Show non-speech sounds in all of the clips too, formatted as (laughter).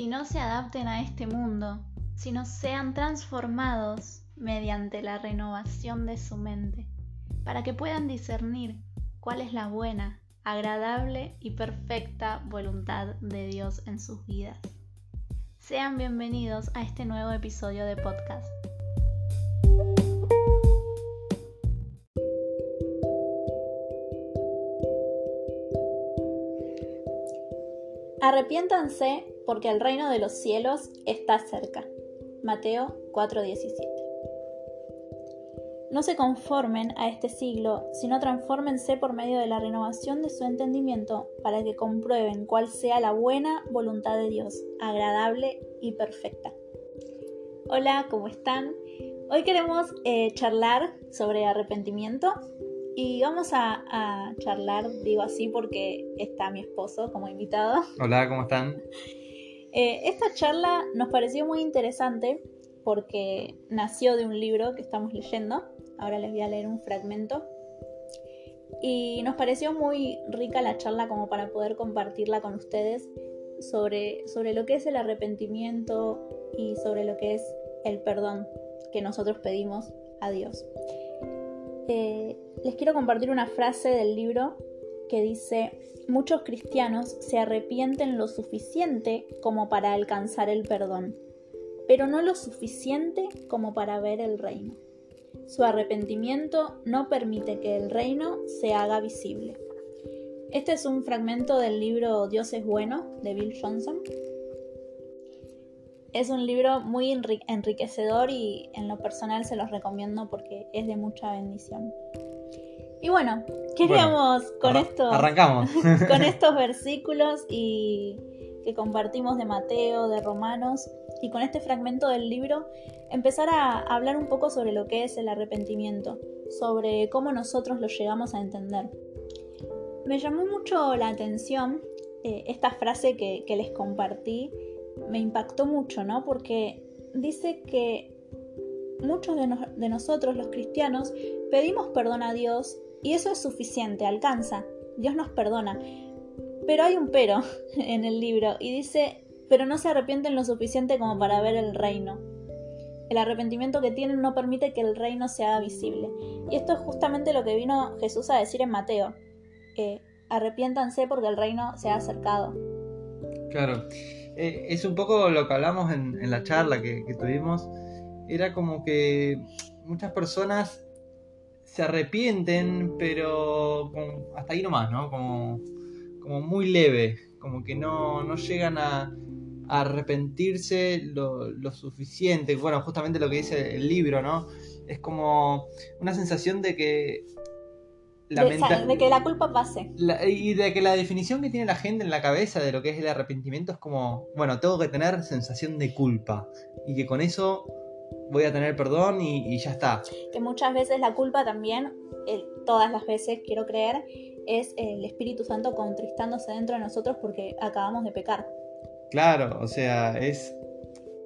y no se adapten a este mundo, sino sean transformados mediante la renovación de su mente, para que puedan discernir cuál es la buena, agradable y perfecta voluntad de Dios en sus vidas. Sean bienvenidos a este nuevo episodio de podcast. Arrepiéntanse porque el reino de los cielos está cerca. Mateo 4:17. No se conformen a este siglo, sino transfórmense por medio de la renovación de su entendimiento para que comprueben cuál sea la buena voluntad de Dios, agradable y perfecta. Hola, ¿cómo están? Hoy queremos eh, charlar sobre arrepentimiento y vamos a, charlar, digo así, porque está mi esposo como invitado. Hola, ¿cómo están? Eh, esta charla nos pareció muy interesante porque nació de un libro que estamos leyendo. Ahora les voy a leer un fragmento. Y nos pareció muy rica la charla como para poder compartirla con ustedes sobre, sobre lo que es el arrepentimiento y sobre lo que es el perdón que nosotros pedimos a Dios. Eh, les quiero compartir una frase del libro que dice, muchos cristianos se arrepienten lo suficiente como para alcanzar el perdón, pero no lo suficiente como para ver el reino. Su arrepentimiento no permite que el reino se haga visible. Este es un fragmento del libro Dios es bueno de Bill Johnson es un libro muy enriquecedor y en lo personal se los recomiendo porque es de mucha bendición. Y bueno, queríamos con esto arrancamos (laughs) con (laughs) estos versículos y que compartimos de Mateo, de Romanos y con este fragmento del libro empezar a hablar un poco sobre lo que es el arrepentimiento, sobre cómo nosotros lo llegamos a entender. Me llamó mucho la atención eh, esta frase que, que les compartí me impactó mucho, ¿no? Porque dice que muchos de, nosotros, los cristianos, pedimos perdón a Dios y eso es suficiente, alcanza, Dios nos perdona. Pero hay un pero (laughs) en el libro y dice, pero no se arrepienten lo suficiente como para ver el reino. El arrepentimiento que tienen no permite que el reino se haga visible. Y esto es justamente lo que vino Jesús a decir en Mateo. Eh, arrepiéntanse porque el reino se ha acercado. Claro. Eh, es un poco lo que hablamos en, la charla que, tuvimos. Era como que muchas personas se arrepienten, pero hasta ahí nomás, ¿no? Como, como muy leve, como que no, llegan a, arrepentirse lo, lo, suficiente. Bueno, justamente lo que dice el libro, ¿no? Es como una sensación de que de, que la culpa pase. y de que la definición que tiene la gente en la cabeza de lo que es el arrepentimiento es como, bueno, tengo que tener sensación de culpa. Y que con eso voy a tener perdón y, ya está. Que muchas veces la culpa también, todas las veces quiero creer, es el Espíritu Santo contristándose dentro de nosotros porque acabamos de pecar. Claro, o sea, es,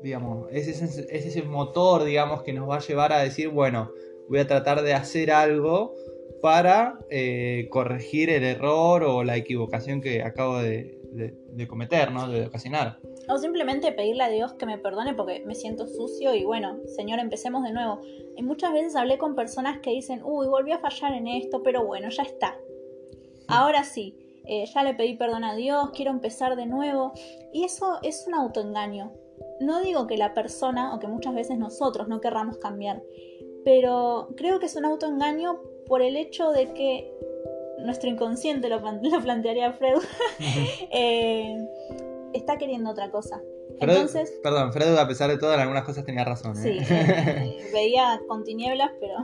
digamos, es ese, es ese motor, digamos, que nos va a llevar a decir, bueno, voy a tratar de hacer algo para eh, corregir el error o la equivocación que acabo de, cometer, ¿no? De ocasionar. O simplemente pedirle a Dios que me perdone porque me siento sucio y bueno, Señor, empecemos de nuevo. Y muchas veces hablé con personas que dicen, uy, volví a fallar en esto, pero bueno, ya está. Ahora sí, eh, ya le pedí perdón a Dios, quiero empezar de nuevo. Y eso es un autoengaño. No digo que la persona o que muchas veces nosotros no querramos cambiar, pero creo que es un autoengaño por el hecho de que nuestro inconsciente, lo, (laughs) plantearía Freud, (laughs) eh, está queriendo otra cosa. Entonces, perdón, Freud a pesar de todo en algunas cosas tenía razón. ¿eh? Sí, (laughs) eh, veía con tinieblas, pero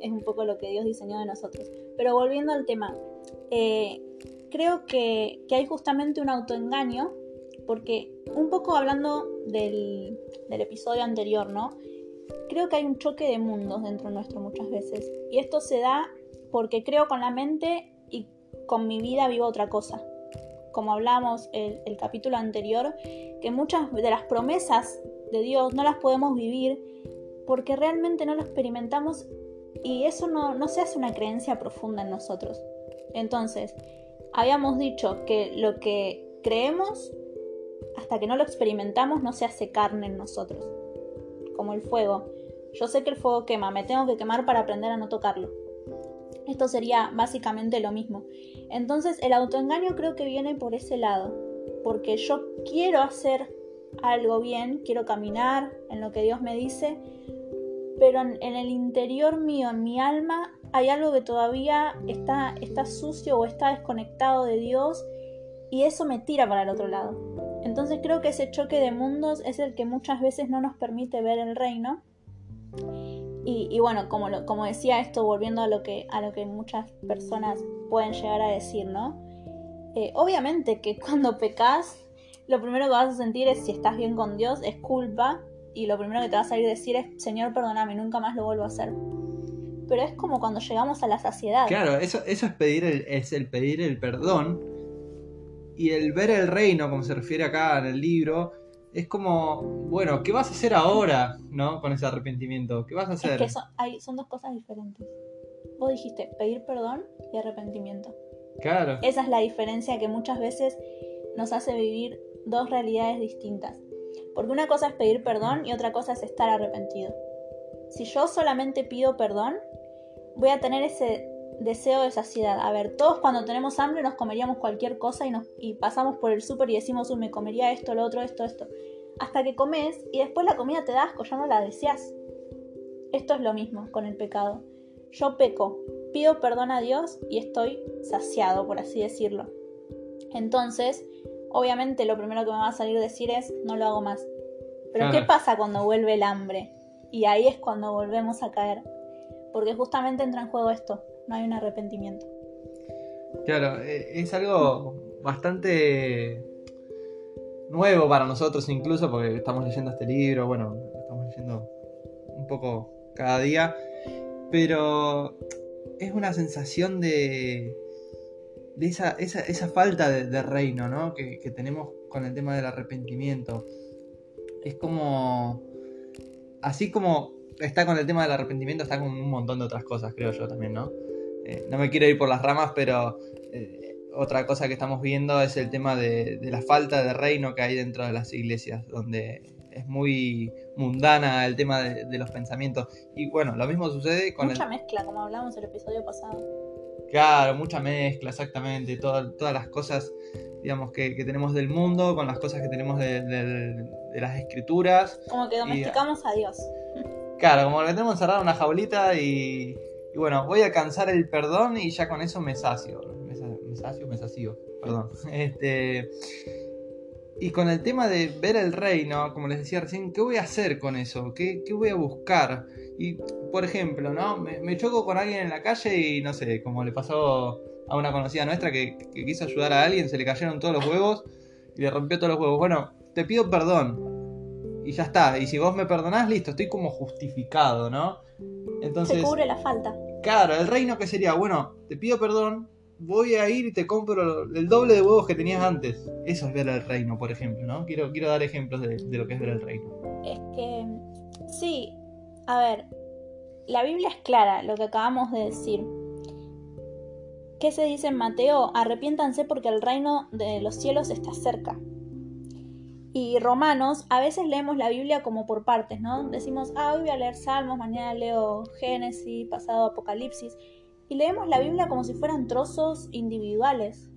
es un poco lo que Dios diseñó de nosotros. Pero volviendo al tema, creo que, que, hay justamente un autoengaño, porque un poco hablando del, del episodio anterior, ¿no? Creo que hay un choque de mundos dentro nuestro muchas veces. Y esto se da porque creo con la mente con mi vida vivo otra cosa. Como hablamos el, el capítulo anterior, que muchas de las promesas de Dios no las podemos vivir porque realmente no lo experimentamos y eso no, no se hace una creencia profunda en nosotros. Entonces, habíamos dicho que lo que creemos hasta que no lo experimentamos no se hace carne en nosotros. Como el fuego. Yo sé que el fuego quema, me tengo que quemar para aprender a no tocarlo. Esto sería básicamente lo mismo. Entonces el autoengaño creo que viene por ese lado. Porque yo quiero hacer algo bien, quiero caminar en lo que Dios me dice, pero en, el interior mío, en mi alma, hay algo que todavía está, está sucio o está desconectado de Dios y eso me tira para el otro lado. Entonces creo que ese choque de mundos es el que muchas veces no nos permite ver el reino. Y, bueno, como, como decía esto, volviendo a lo, que, a lo que muchas personas pueden llegar a decir, ¿no? Eh, obviamente que (laughs) cuando pecas, lo primero que vas a sentir es si estás bien con Dios, es culpa, y lo primero que te vas a ir a decir es, Señor, perdóname, nunca más lo vuelvo a hacer. Pero es como cuando llegamos a la saciedad. Claro, eso, eso es pedir el, es el pedir el perdón. Y el ver el reino, como se refiere acá en el libro, es como, bueno, ¿qué vas a hacer ahora, no? Con ese arrepentimiento, ¿qué vas a hacer? Es que hay, son dos cosas diferentes. Vos dijiste pedir perdón y arrepentimiento. Claro. Esa es la diferencia que muchas veces nos hace vivir dos realidades distintas. Porque una cosa es pedir perdón y otra cosa es estar arrepentido. Si yo solamente pido perdón, voy a tener ese deseo de saciedad. A ver, todos cuando tenemos hambre nos comeríamos cualquier cosa y, nos, y pasamos por el súper y decimos, me comería esto, lo otro, esto, esto. Hasta que comes y después la comida te da asco, ya no la deseas. Esto es lo mismo con el pecado. Yo peco, pido perdón a Dios y estoy saciado, por así decirlo. Entonces, obviamente lo primero que me va a salir decir es, no lo hago más. Pero ¿qué pasa cuando vuelve el hambre? Y ahí es cuando volvemos a caer. Porque justamente entra en juego esto, no hay un arrepentimiento. Claro, e, es algo bastante nuevo para nosotros incluso, porque estamos leyendo este libro, bueno, lo estamos leyendo un poco cada día, pero es una sensación de, de esa, esa, falta de, reino ¿no? que, que tenemos con el tema del arrepentimiento. Es como, así como está con el tema del arrepentimiento, está con un montón de otras cosas, creo yo también, ¿no? Eh, no me quiero ir por las ramas, pero eh, otra cosa que estamos viendo es el tema de, la falta de reino que hay dentro de las iglesias, donde es muy mundana el tema de, los pensamientos. Y bueno, lo mismo sucede con... Mucha mezcla, como hablamos el episodio pasado. Claro, mucha mezcla, exactamente. todas las cosas, digamos, que, tenemos del mundo con las cosas que tenemos de, las escrituras. Como que domesticamos a Dios. Claro, como le tenemos encerrado en una jaulita y, y bueno, voy a alcanzar el perdón y ya con eso me sacio. Me, sacio, me sacio, perdón. (laughs) Este, y con el tema de ver el reino, como les decía recién, ¿qué voy a hacer con eso? ¿Qué, voy a buscar? Y, por ejemplo, ¿no? Me, choco con alguien en la calle y no sé, como le pasó a una conocida nuestra que, que quiso ayudar a alguien, se le cayeron todos los huevos y le rompió todos los huevos. Bueno, te pido perdón. Y ya está. Y si vos me perdonás, listo, estoy como justificado, ¿no? Entonces. Se cubre la falta. Claro, el reino que sería, bueno, te pido perdón, voy a ir y te compro el doble de huevos que tenías antes. Eso es ver el reino, por ejemplo, ¿no? Quiero, quiero dar ejemplos de, lo que es ver el reino. Es que, sí, a ver, la Biblia es clara, lo que acabamos de decir. ¿Qué se dice en Mateo? Arrepiéntanse porque el reino de los cielos está cerca y Romanos, a veces leemos la Biblia como por partes, ¿no? Decimos, ah, hoy voy a leer Salmos, mañana leo Génesis, pasado Apocalipsis, y leemos la Biblia como si fueran trozos individuales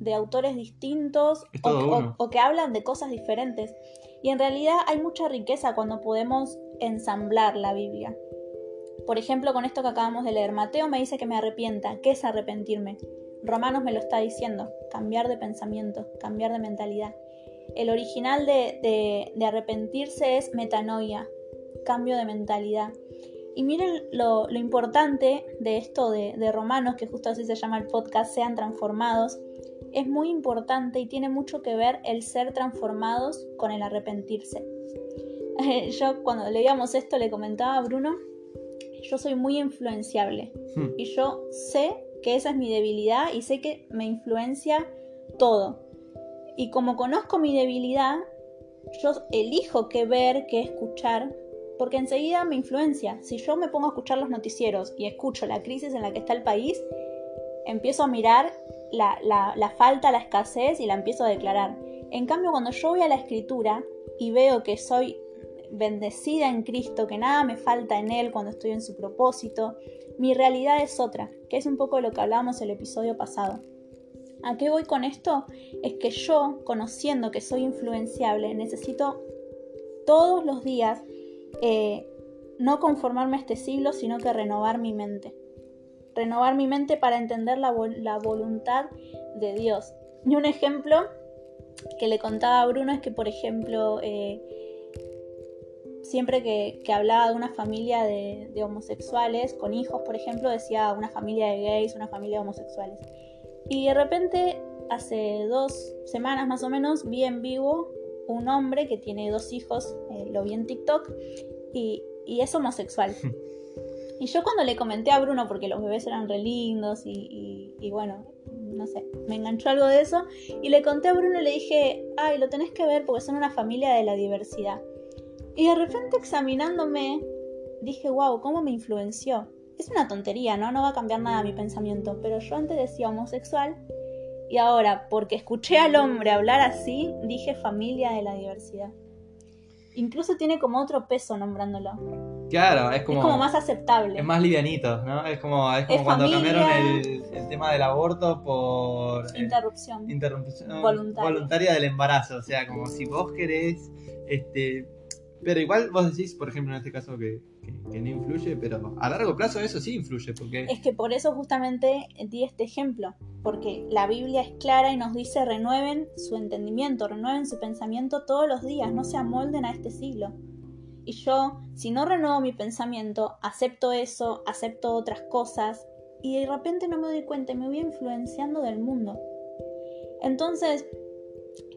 de autores distintos o, que hablan de cosas diferentes. Y en realidad hay mucha riqueza cuando podemos ensamblar la Biblia. Por ejemplo, con esto que acabamos de leer, Mateo me dice que me arrepienta. ¿Qué es arrepentirme? Romanos me lo está diciendo, cambiar de pensamiento, cambiar de mentalidad. El original de, arrepentirse es metanoia, cambio de mentalidad. Y miren lo, importante de esto de, de, Romanos, que justo así se llama el podcast, sean transformados. Es muy importante y tiene mucho que ver el ser transformados con el arrepentirse. (laughs) Yo cuando leíamos esto le comentaba a Bruno, yo soy muy influenciable hmm. y yo sé que esa es mi debilidad y sé que me influencia todo. Y como conozco mi debilidad, yo elijo qué ver, qué escuchar, porque enseguida me influencia. Si yo me pongo a escuchar los noticieros y escucho la crisis en la que está el país, empiezo a mirar la, falta, la escasez y la empiezo a declarar. En cambio, cuando yo voy a la escritura y veo que soy bendecida en Cristo, que nada me falta en Él cuando estoy en su propósito, mi realidad es otra, que es un poco lo que hablábamos el episodio pasado. ¿A qué voy con esto? Es que yo, conociendo que soy influenciable, necesito todos los días eh, no conformarme a este siglo, sino que renovar mi mente. Renovar mi mente para entender la, voluntad de Dios. Y un ejemplo que le contaba a Bruno es que, por ejemplo, eh, siempre que, hablaba de una familia de, homosexuales con hijos, por ejemplo, decía una familia de gays, una familia de homosexuales. Y de repente, hace dos semanas más o menos, vi en vivo un hombre que tiene dos hijos, eh, lo vi en TikTok, y, es homosexual. (laughs) y yo cuando le comenté a Bruno, porque los bebés eran re lindos y, y, bueno, no sé, me enganchó algo de eso, y le conté a Bruno y le dije, ay, lo tenés que ver porque son una familia de la diversidad. Y de repente examinándome, dije, wow, ¿cómo me influenció? Es una tontería, ¿no? No va a cambiar nada mi pensamiento, pero yo antes decía homosexual y ahora, porque escuché al hombre hablar así, dije familia de la diversidad. Incluso tiene como otro peso nombrándolo. Claro, es como. Es como más aceptable. Es más livianito, ¿no? Es como, es como cuando cambiaron el, tema del aborto por. Eh, interrupción. interrupción voluntaria. del embarazo. O sea, como si vos querés. Este, pero igual vos decís, por ejemplo, en este caso que, que, no influye, pero a largo plazo eso sí influye. porque Es que por eso justamente di este ejemplo, porque la Biblia es clara y nos dice renueven su entendimiento, renueven su pensamiento todos los días, no se amolden a este siglo. Y yo, si no renuevo mi pensamiento, acepto eso, acepto otras cosas, y de repente no me doy cuenta me voy influenciando del mundo. Entonces,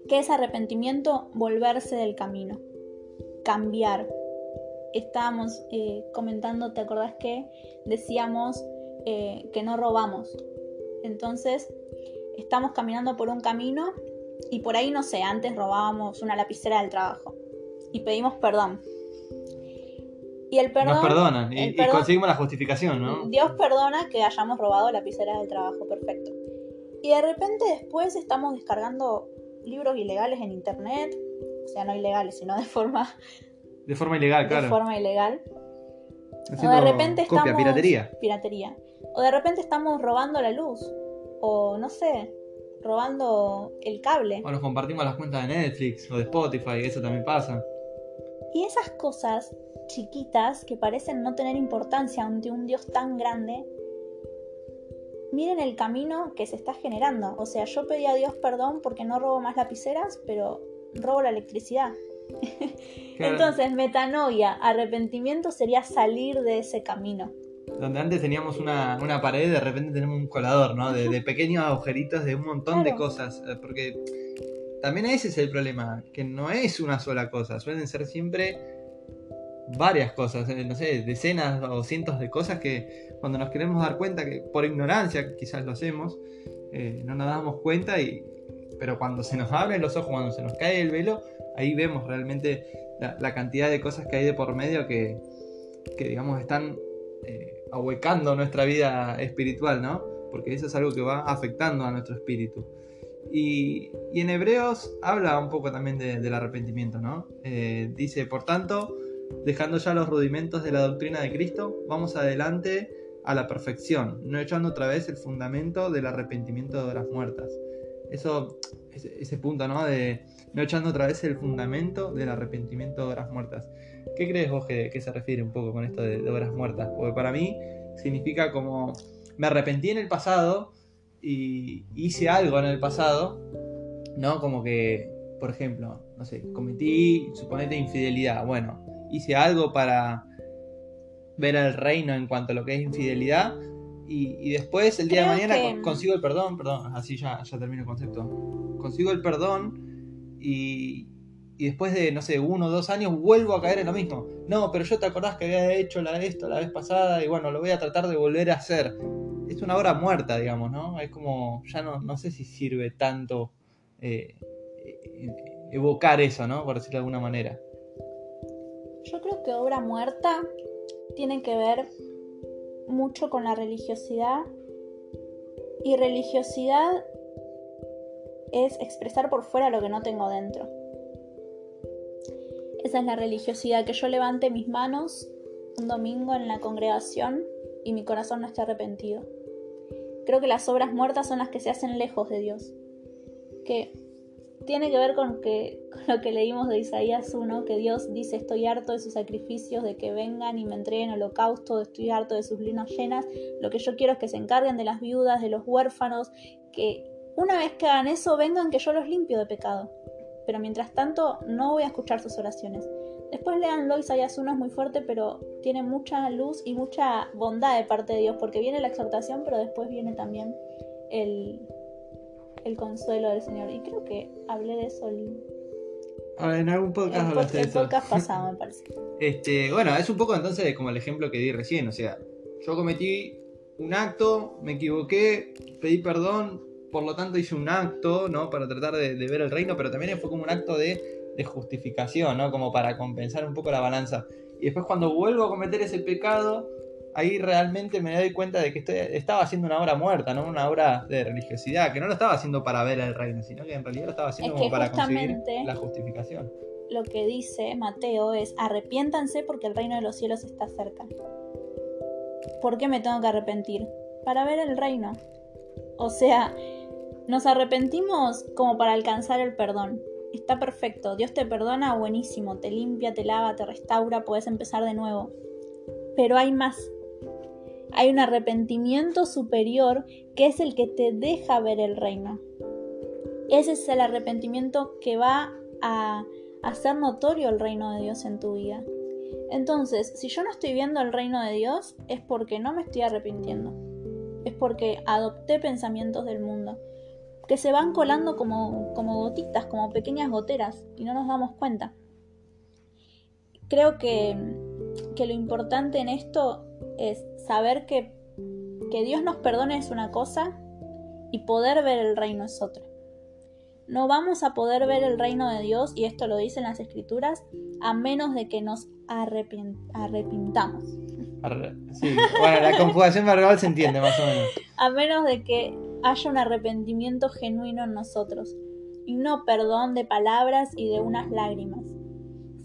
¿qué es arrepentimiento? Volverse del camino, cambiar, estábamos eh, comentando, ¿te acordás que decíamos eh, que no robamos? Entonces, estamos caminando por un camino y por ahí, no sé, antes robábamos una lapicera del trabajo y pedimos perdón. Y el perdón. Nos perdonan y, conseguimos la justificación, ¿no? Dios perdona que hayamos robado lapiceras del trabajo, perfecto. Y de repente después estamos descargando libros ilegales en internet, o sea, no ilegales, sino de forma de forma ilegal, claro. De forma ilegal. o de repente estamos. piratería. Piratería. O de repente estamos robando la luz. O no sé, robando el cable. O nos compartimos las cuentas de Netflix o de Spotify, eso también pasa. Y esas cosas chiquitas que parecen no tener importancia ante un Dios tan grande, miren el camino que se está generando. O sea, yo pedí a Dios perdón porque no robo más lapiceras, pero robo la electricidad. Entonces, metanoia, arrepentimiento sería salir de ese camino. Donde antes teníamos una, pared, de repente tenemos un colador, ¿no? De, pequeños agujeritos de un montón de cosas. Eh, porque también ese es el problema, que no es una sola cosa, suelen ser siempre varias cosas, eh, no sé, decenas o cientos de cosas que cuando nos queremos dar cuenta, que por ignorancia quizás lo hacemos, eh, no nos damos cuenta y, pero cuando se nos abren los ojos, cuando se nos cae el velo, ahí vemos realmente la, cantidad de cosas que hay de por medio que, digamos, están eh, ahuecando nuestra vida espiritual, ¿no? Porque eso es algo que va afectando a nuestro espíritu. Y, en Hebreos habla un poco también del arrepentimiento, ¿no? Eh, dice, por tanto, dejando ya los rudimentos de la doctrina de Cristo, vamos adelante a la perfección, no echando otra vez el fundamento del arrepentimiento de las muertas. Eso, ese, punto, ¿no? De no echando otra vez el fundamento del arrepentimiento de obras muertas. ¿Qué crees vos que, se refiere un poco con esto de, obras muertas? Porque para mí significa como me arrepentí en el pasado y hice algo en el pasado, ¿no? Como que, por ejemplo, no sé, cometí, suponete, infidelidad. Bueno, hice algo para ver al reino en cuanto a lo que es infidelidad y, después, el día de mañana, consigo el perdón, perdón, así ya, ya termino el concepto. Consigo el perdón y, y después de, no sé, uno o dos años vuelvo a caer en lo mismo. No, pero yo te acordás que había hecho la, esto la vez pasada y bueno, lo voy a tratar de volver a hacer. Es una obra muerta, digamos, ¿no? Es como, ya no, no sé si sirve tanto eh, evocar eso, ¿no? Por decirlo de alguna manera. Yo creo que obra muerta tiene que ver mucho con la religiosidad Y religiosidad es expresar por fuera lo que no tengo dentro. Esa es la religiosidad, que yo levante mis manos un domingo en la congregación y mi corazón no esté arrepentido. Creo que las obras muertas son las que se hacen lejos de Dios. Que tiene que ver con, que, lo que leímos de Isaías 1, que Dios dice, estoy harto de sus sacrificios, de que vengan y me entreguen holocausto, estoy harto de sus linos llenas, lo que yo quiero es que se encarguen de las viudas, de los huérfanos, que una vez que hagan eso vengan que yo los limpio de pecado. Pero mientras tanto no voy a escuchar sus oraciones. Después leanlo, Isaías 1 es muy fuerte, pero tiene mucha luz y mucha bondad de parte de Dios, porque viene la exhortación, pero después viene también el, el consuelo del Señor. Y creo que hablé de eso en algún podcast hablaste de eso. podcast (laughs) pasado, me parece. Este, bueno, es un poco entonces como el ejemplo que di recién. O sea, yo cometí un acto, me equivoqué, pedí perdón, por lo tanto hice un acto, ¿no? Para tratar de, ver el reino, pero también fue como un acto de, de, justificación, ¿no? Como para compensar un poco la balanza. Y después cuando vuelvo a cometer ese pecado, ahí realmente me doy cuenta de que estaba haciendo una obra muerta, ¿no? Una obra de religiosidad, que no lo estaba haciendo para ver el reino, sino que en realidad lo estaba haciendo como para conseguir la justificación. Lo que dice Mateo es, arrepiéntanse porque el reino de los cielos está cerca. ¿Por qué me tengo que arrepentir? Para ver el reino. O sea, nos arrepentimos como para alcanzar el perdón. Está perfecto, Dios te perdona, buenísimo, te limpia, te lava, te restaura, puedes empezar de nuevo. Pero hay más hay un arrepentimiento superior que es el que te deja ver el reino. Ese es el arrepentimiento que va a hacer notorio el reino de Dios en tu vida. Entonces, si yo no estoy viendo el reino de Dios, es porque no me estoy arrepintiendo. Es porque adopté pensamientos del mundo, que se van colando como, como gotitas, como pequeñas goteras, y no nos damos cuenta. Creo que, que lo importante en esto es saber que, que Dios nos perdone es una cosa y poder ver el reino es otra. No vamos a poder ver el reino de Dios, y esto lo dicen las escrituras, a menos de que nos arrepintamos. sí, bueno, la conjugación verbal se entiende más o menos. A menos de que haya un arrepentimiento genuino en nosotros, y no perdón de palabras y de unas lágrimas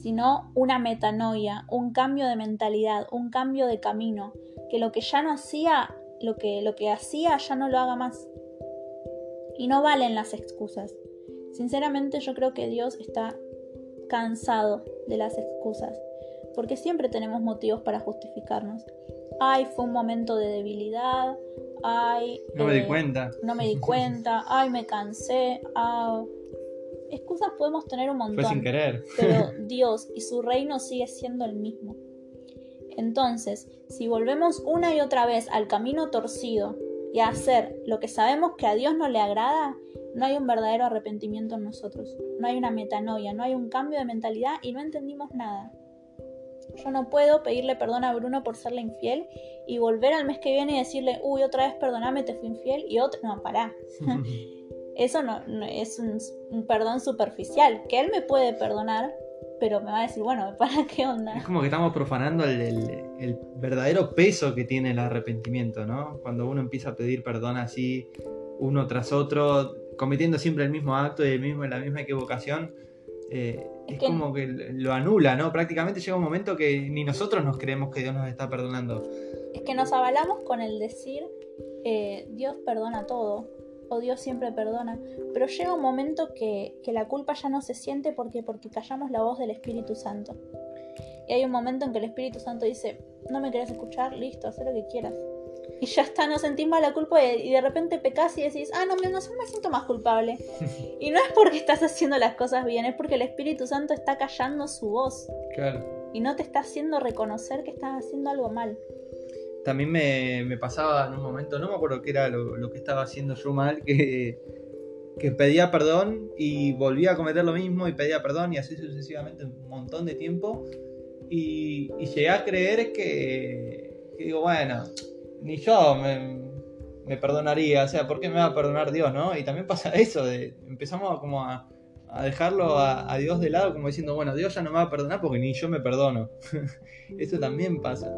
sino una metanoia, un cambio de mentalidad, un cambio de camino, que lo que ya no hacía, lo que, lo que hacía ya no lo haga más. Y no valen las excusas. Sinceramente yo creo que Dios está cansado de las excusas, porque siempre tenemos motivos para justificarnos. Ay, fue un momento de debilidad, ay... No me di eh, cuenta. No me di (laughs) cuenta, ay, me cansé, ah, excusas podemos tener un montón. Fue sin querer. Pero (laughs) Dios y su reino sigue siendo el mismo. Entonces, si volvemos una y otra vez al camino torcido y a hacer lo que sabemos que a Dios no le agrada, no hay un verdadero arrepentimiento en nosotros. No hay una metanoia, no hay un cambio de mentalidad y no entendimos nada. Yo no puedo pedirle perdón a Bruno por serle infiel y volver al mes que viene y decirle, uy, otra vez perdoname, te fui infiel y otra... No, pará. (laughs) Eso no, es un, perdón superficial, que él me puede perdonar, pero me va a decir, bueno, (laughs) ¿para qué onda? Es como que estamos profanando el, verdadero peso que tiene el arrepentimiento, ¿no? Cuando uno empieza a pedir perdón así, uno tras otro, cometiendo siempre el mismo acto y el mismo, la misma equivocación, eh, es, como que lo anula, ¿no? Prácticamente llega un momento que ni nosotros nos creemos que Dios nos está perdonando. Es que nos avalamos con el decir, eh, Dios perdona todo o Dios siempre perdona, pero llega un momento que, la culpa ya no se siente porque, porque callamos la voz del Espíritu Santo. Y hay un momento en que el Espíritu Santo dice, no me querés escuchar, listo, haz lo que quieras. Y ya está, no sentís más la culpa y de repente pecas y decís, ah, no, no, no me siento más culpable. (laughs) y no es porque estás haciendo las cosas bien, es porque el Espíritu Santo está callando su voz. Claro. Y no te está haciendo reconocer que estás haciendo algo mal también me, pasaba en un momento, no me acuerdo qué era lo, que estaba haciendo yo mal, que, que, pedía perdón y volvía a cometer lo mismo y pedía perdón y así sucesivamente un montón de tiempo. Y, llegué a creer que, digo, bueno, ni yo me, perdonaría, o sea, ¿por qué me va a perdonar Dios, no? Y también pasa eso, empezamos como a, dejarlo a, a, Dios de lado, como diciendo, bueno, Dios ya no me va a perdonar porque ni yo me perdono. (laughs) eso también pasa.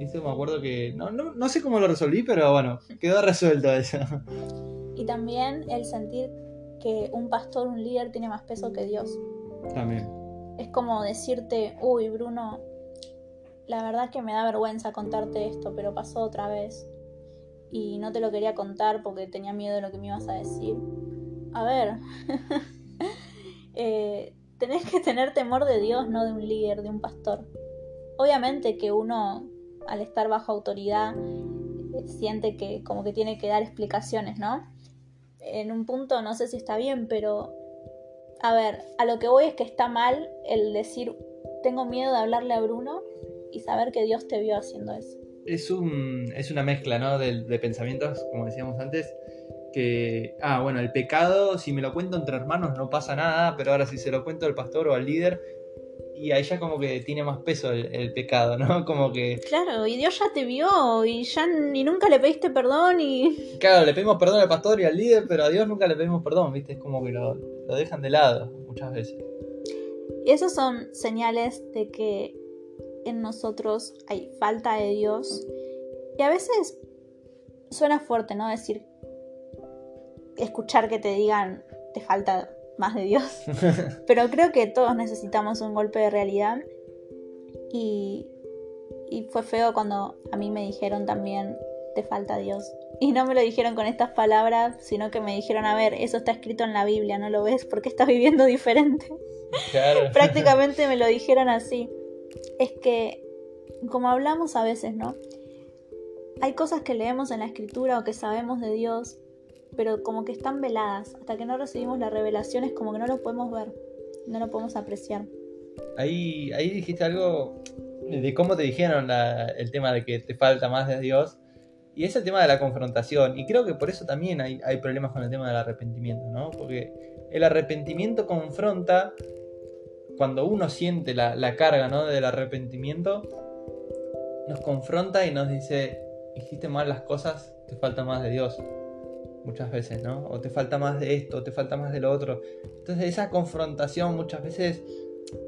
Eso me acuerdo que. No, no, no sé cómo lo resolví, pero bueno, quedó resuelto eso. Y también el sentir que un pastor, un líder, tiene más peso que Dios. También. Es como decirte, uy, Bruno, la verdad que me da vergüenza contarte esto, pero pasó otra vez. Y no te lo quería contar porque tenía miedo de lo que me ibas a decir. A ver, (laughs) eh, tenés que tener temor de Dios, no de un líder, de un pastor. Obviamente que uno, al estar bajo autoridad, siente que como que tiene que dar explicaciones, ¿no? En un punto no sé si está bien, pero a ver, a lo que voy es que está mal el decir, tengo miedo de hablarle a Bruno y saber que Dios te vio haciendo eso. Es, un, es una mezcla, ¿no? De, de pensamientos, como decíamos antes, que, ah, bueno, el pecado, si me lo cuento entre hermanos no pasa nada, pero ahora si se lo cuento al pastor o al líder, y ahí ya como que tiene más peso el, el pecado, ¿no? (laughs) Como que... Claro, y Dios ya te vio y ya ni nunca le pediste perdón y... (laughs) Claro, le pedimos perdón al pastor y al líder, pero a Dios nunca le pedimos perdón, ¿viste? Es como que lo, lo dejan de lado muchas veces. Y esos son señales de que en nosotros hay falta de Dios. Y a veces suena fuerte, ¿no? Decir, escuchar que te digan, te falta más de Dios. (laughs) Pero creo que todos necesitamos un golpe de realidad. Y, y fue feo cuando a mí me dijeron también, te falta Dios. Y no me lo dijeron con estas palabras, sino que me dijeron, a ver, eso está escrito en la Biblia, ¿no lo ves? Porque estás viviendo diferente. Claro. (laughs) Prácticamente me lo dijeron así. Es que, como hablamos a veces, ¿no? Hay cosas que leemos en la escritura o que sabemos de Dios, pero como que están veladas. Hasta que no recibimos la revelación es como que no lo podemos ver, no lo podemos apreciar. Ahí, ahí dijiste algo de cómo te dijeron la- el tema de que te falta más de Dios. Y es el tema de la confrontación. Y creo que por eso también hay, hay problemas con el tema del arrepentimiento, ¿no? Porque el arrepentimiento confronta cuando uno siente la, la carga, ¿no? Del arrepentimiento, nos confronta y nos dice, hiciste mal las cosas, te falta más de Dios. Muchas veces, ¿no? O te falta más de esto, o te falta más de lo otro. Entonces esa confrontación muchas veces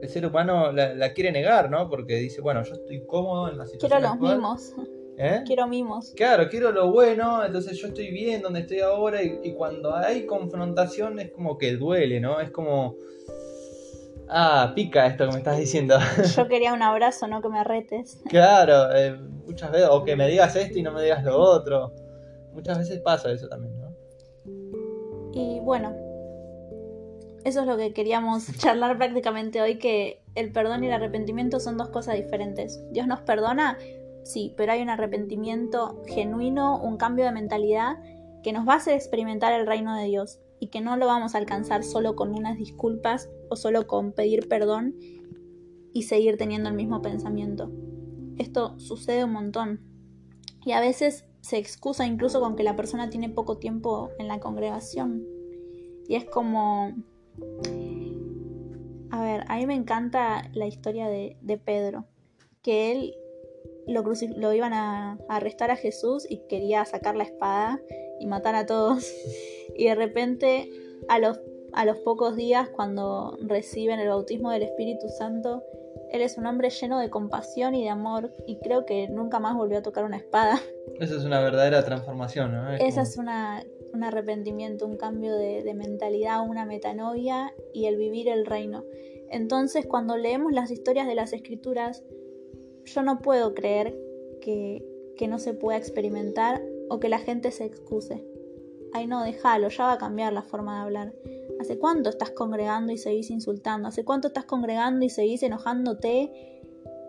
el ser humano la, la quiere negar, ¿no? Porque dice, bueno, yo estoy cómodo en la Quiero situación los actual. mimos, ¿Eh? quiero mimos. Claro, quiero lo bueno, entonces yo estoy bien donde estoy ahora y, y cuando hay confrontación es como que duele, ¿no? Es como... Ah, pica esto que me estás diciendo. (laughs) Yo quería un abrazo, no que me retes. claro, eh, muchas veces, o que me digas esto y no me digas lo otro. Muchas veces pasa eso también, ¿no? Y bueno, eso es lo que queríamos (laughs) charlar prácticamente hoy, que el perdón y el arrepentimiento son dos cosas diferentes. Dios nos perdona, sí, pero hay un arrepentimiento genuino, un cambio de mentalidad que nos va a hacer experimentar el reino de Dios y que no lo vamos a alcanzar solo con unas disculpas o solo con pedir perdón y seguir teniendo el mismo pensamiento. Esto sucede un montón y a veces se excusa incluso con que la persona tiene poco tiempo en la congregación. Y es como... A ver, a mí me encanta la historia de, de Pedro, que él lo, lo iban a, a arrestar a Jesús y quería sacar la espada y matar a todos. (laughs) Y de repente, a los, a los pocos días, cuando reciben el bautismo del Espíritu Santo, él es un hombre lleno de compasión y de amor y creo que nunca más volvió a tocar una espada. Eso es una verdadera transformación, ¿no? Es Esa como- es una, un arrepentimiento, un cambio de, de mentalidad, una metanoia y el vivir el reino. Entonces, cuando leemos las historias de las escrituras, yo no puedo creer que, que no se pueda experimentar o que la gente se excuse. Ay, no, déjalo, ya va a cambiar la forma de hablar. ¿Hace cuánto estás congregando y seguís insultando? ¿Hace cuánto estás congregando y seguís enojándote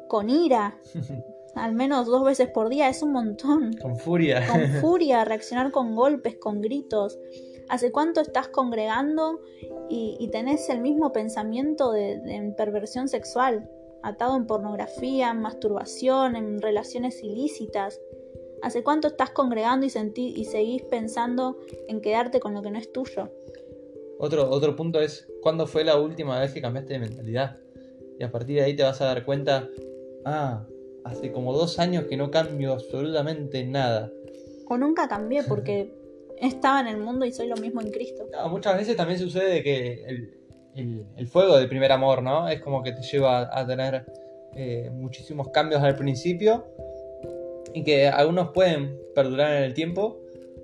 con ira? (laughs) Al menos dos veces por día es un montón Con furia. con (laughs) furia, reaccionar con golpes, con gritos. ¿Hace cuánto estás congregando y, y tenés el mismo pensamiento de, perversión sexual, atado en pornografía, en masturbación, en relaciones ilícitas? ¿Hace cuánto estás congregando y, sentí- y seguís pensando en quedarte con lo que no es tuyo? Otro, otro punto es, ¿cuándo fue la última vez que cambiaste de mentalidad? Y a partir de ahí te vas a dar cuenta, ah, hace como dos años que no cambio absolutamente nada. O nunca cambié porque (laughs) estaba en el mundo y soy lo mismo en Cristo. No, muchas veces también sucede que el, el- el fuego del primer amor, ¿no? Es como que te lleva a tener eh, muchísimos cambios al principio y que algunos pueden perdurar en el tiempo,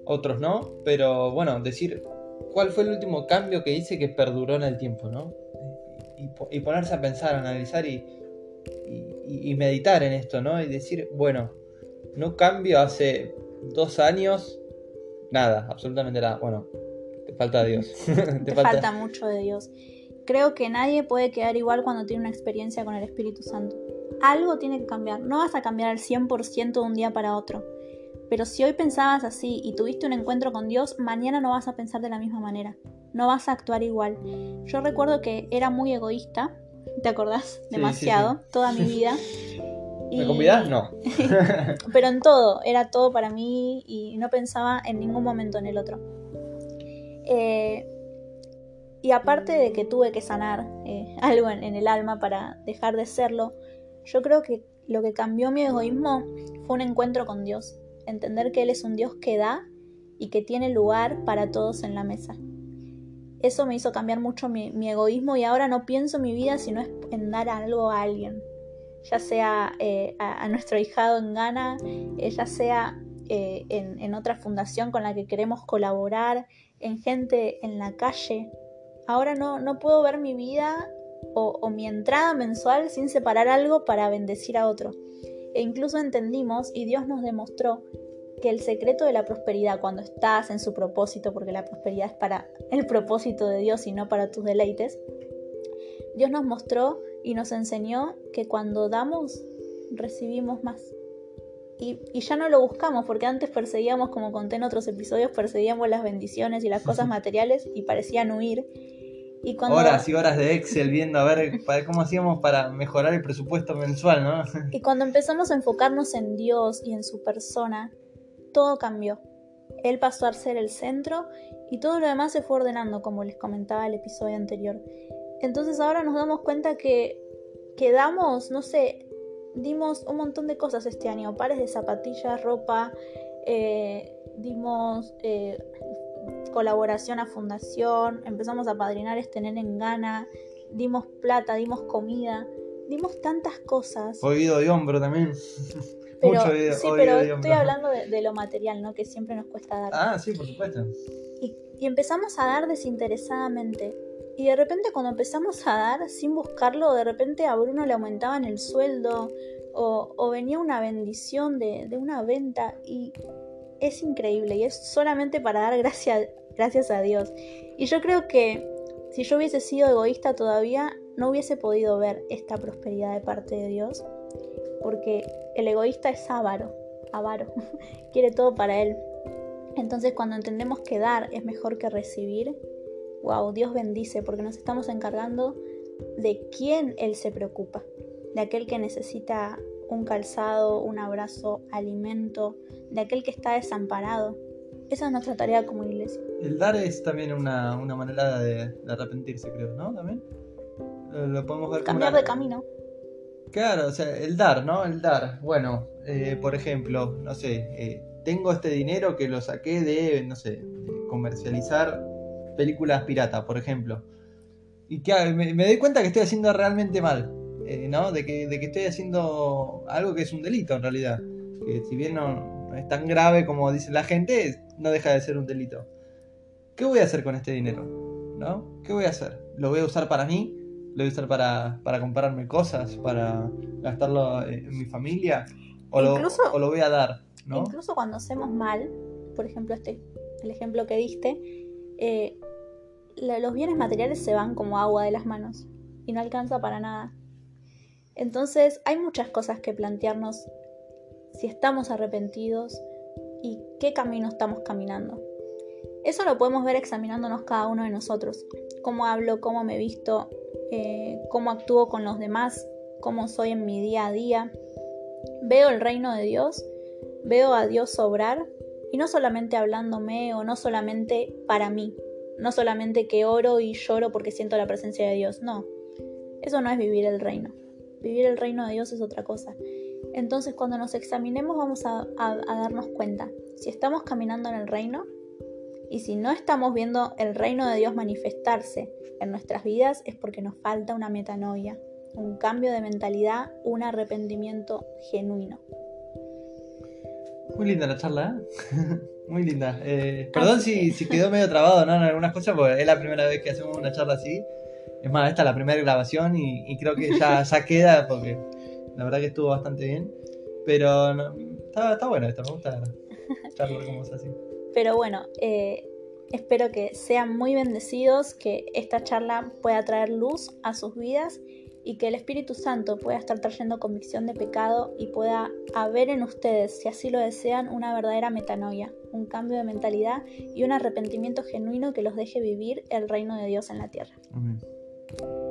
otros no, pero bueno, decir cuál fue el último cambio que hice que perduró en el tiempo, ¿no? Y, ponerse a pensar, analizar y, y, meditar en esto, ¿no? Y decir, bueno, no cambio hace dos años, nada, absolutamente nada. Bueno, te falta Dios. (laughs) te, falta... mucho de Dios. Creo que nadie puede quedar igual cuando tiene una experiencia con el Espíritu Santo. Algo tiene que cambiar. No vas a cambiar al 100% de un día para otro. Pero si hoy pensabas así y tuviste un encuentro con Dios, mañana no vas a pensar de la misma manera. No vas a actuar igual. Yo recuerdo que era muy egoísta, ¿te acordás? Demasiado, toda mi (laughs) vida. ¿Me convidás? No. (laughs) Pero en todo, era todo para mí y no pensaba en ningún momento en el otro. Eh, y aparte de que tuve que sanar eh, (laughs) algo en, el alma para dejar de serlo, yo creo que lo que cambió mi egoísmo fue un encuentro con Dios. Entender que Él es un Dios que da y que tiene lugar para todos en la mesa. Eso me hizo cambiar mucho mi, egoísmo y ahora no pienso mi vida sino en dar algo a alguien, ya sea eh, a, nuestro hijado en Ghana, eh, ya sea eh, en, otra fundación con la que queremos colaborar, en gente en la calle. Ahora no, no puedo ver mi vida o, o mi entrada mensual sin separar algo para bendecir a otro. E incluso entendimos y Dios nos demostró que el secreto de la prosperidad cuando estás en su propósito, porque la prosperidad es para el propósito de Dios y no para tus deleites, Dios nos mostró y nos enseñó que cuando damos, recibimos más. Y, ya no lo buscamos, porque antes perseguíamos, como conté en otros episodios, perseguíamos las bendiciones y las cosas (laughs) materiales y parecían huir. Y cuando... Horas y horas de Excel viendo a ver cómo hacíamos para mejorar el presupuesto mensual, ¿no? (laughs) Y cuando empezamos a enfocarnos en Dios y en su persona, todo cambió. Él pasó a ser el centro y todo lo demás se fue ordenando, como les comentaba el episodio anterior. Entonces ahora nos damos cuenta que, quedamos, no sé, dimos un montón de cosas este año, pares de zapatillas, ropa, eh, dimos eh, colaboración a fundación, empezamos a padrinar este nene en Ghana, dimos plata, dimos comida, dimos tantas cosas. Oído de hombro también. (laughs) Pero, sí, pero estoy hablando de, lo material, ¿no? Que siempre nos cuesta dar. Ah, sí, por supuesto. Y, empezamos a dar desinteresadamente. Y de repente cuando empezamos a dar sin buscarlo, de repente a Bruno le aumentaban el sueldo o, venía una bendición de, una venta y es increíble y es solamente para dar gracias, gracias a Dios. Y yo creo que si yo hubiese sido egoísta todavía, no hubiese podido ver esta prosperidad de parte de Dios porque el egoísta es avaro, avaro, (laughs) quiere todo para él. Entonces cuando entendemos que dar es mejor que recibir, wow, Dios bendice porque nos estamos encargando de quién Él se preocupa, de aquel que necesita un calzado, un abrazo, alimento, de aquel que está desamparado. Esa es nuestra tarea como iglesia. El dar es también una, manera de, arrepentirse, creo, ¿no? También. Lo, podemos ver Cambiar de camino. Claro, o sea, el dar, ¿no? El dar. Bueno, eh, por ejemplo, no sé, eh, tengo este dinero que lo saqué de, no sé, de comercializar películas pirata, por ejemplo. Y que me, doy cuenta que estoy haciendo realmente mal, eh, ¿no? De que, de que estoy haciendo algo que es un delito en realidad. Que si bien no, es tan grave como dice la gente, no deja de ser un delito. ¿Qué voy a hacer con este dinero? ¿No? ¿Qué voy a hacer? ¿Lo voy a usar para mí? lo voy a usar para, para comprarme cosas, para gastarlo en mi familia, o, lo, o lo voy a dar. ¿no? Incluso cuando hacemos mal, por ejemplo, este, el ejemplo que diste, eh, los bienes materiales se van como agua de las manos y no alcanza para nada. Entonces hay muchas cosas que plantearnos si estamos arrepentidos y qué camino estamos caminando. Eso lo podemos ver examinándonos cada uno de nosotros. Cómo hablo, cómo me visto, eh, cómo actúo con los demás, cómo soy en mi día a día. Veo el reino de Dios, veo a Dios obrar y no solamente hablándome o no solamente para mí, no solamente que oro y lloro porque siento la presencia de Dios, no. Eso no es vivir el reino. Vivir el reino de Dios es otra cosa. Entonces cuando nos examinemos vamos a darnos cuenta si estamos caminando en el reino y si no estamos viendo el reino de Dios manifestarse en nuestras vidas es porque nos falta una metanoia, un cambio de mentalidad, un arrepentimiento genuino. Muy linda la charla, ¿eh? (laughs) Muy linda. Eh, perdón si, si, quedó medio trabado ¿no? en algunas cosas, porque es la primera vez que hacemos una charla así. Es más, esta es la primera grabación y, creo que ya, ya (laughs) queda porque la verdad que estuvo bastante bien. Pero está, está bueno esto, me gusta charlar como es así. Pero bueno, eh, espero que sean muy bendecidos, que esta charla pueda traer luz a sus vidas y que el Espíritu Santo pueda estar trayendo convicción de pecado y pueda haber en ustedes, si así lo desean, una verdadera metanoia, un cambio de mentalidad y un arrepentimiento genuino que los deje vivir el reino de Dios en la tierra. Amén. Bye.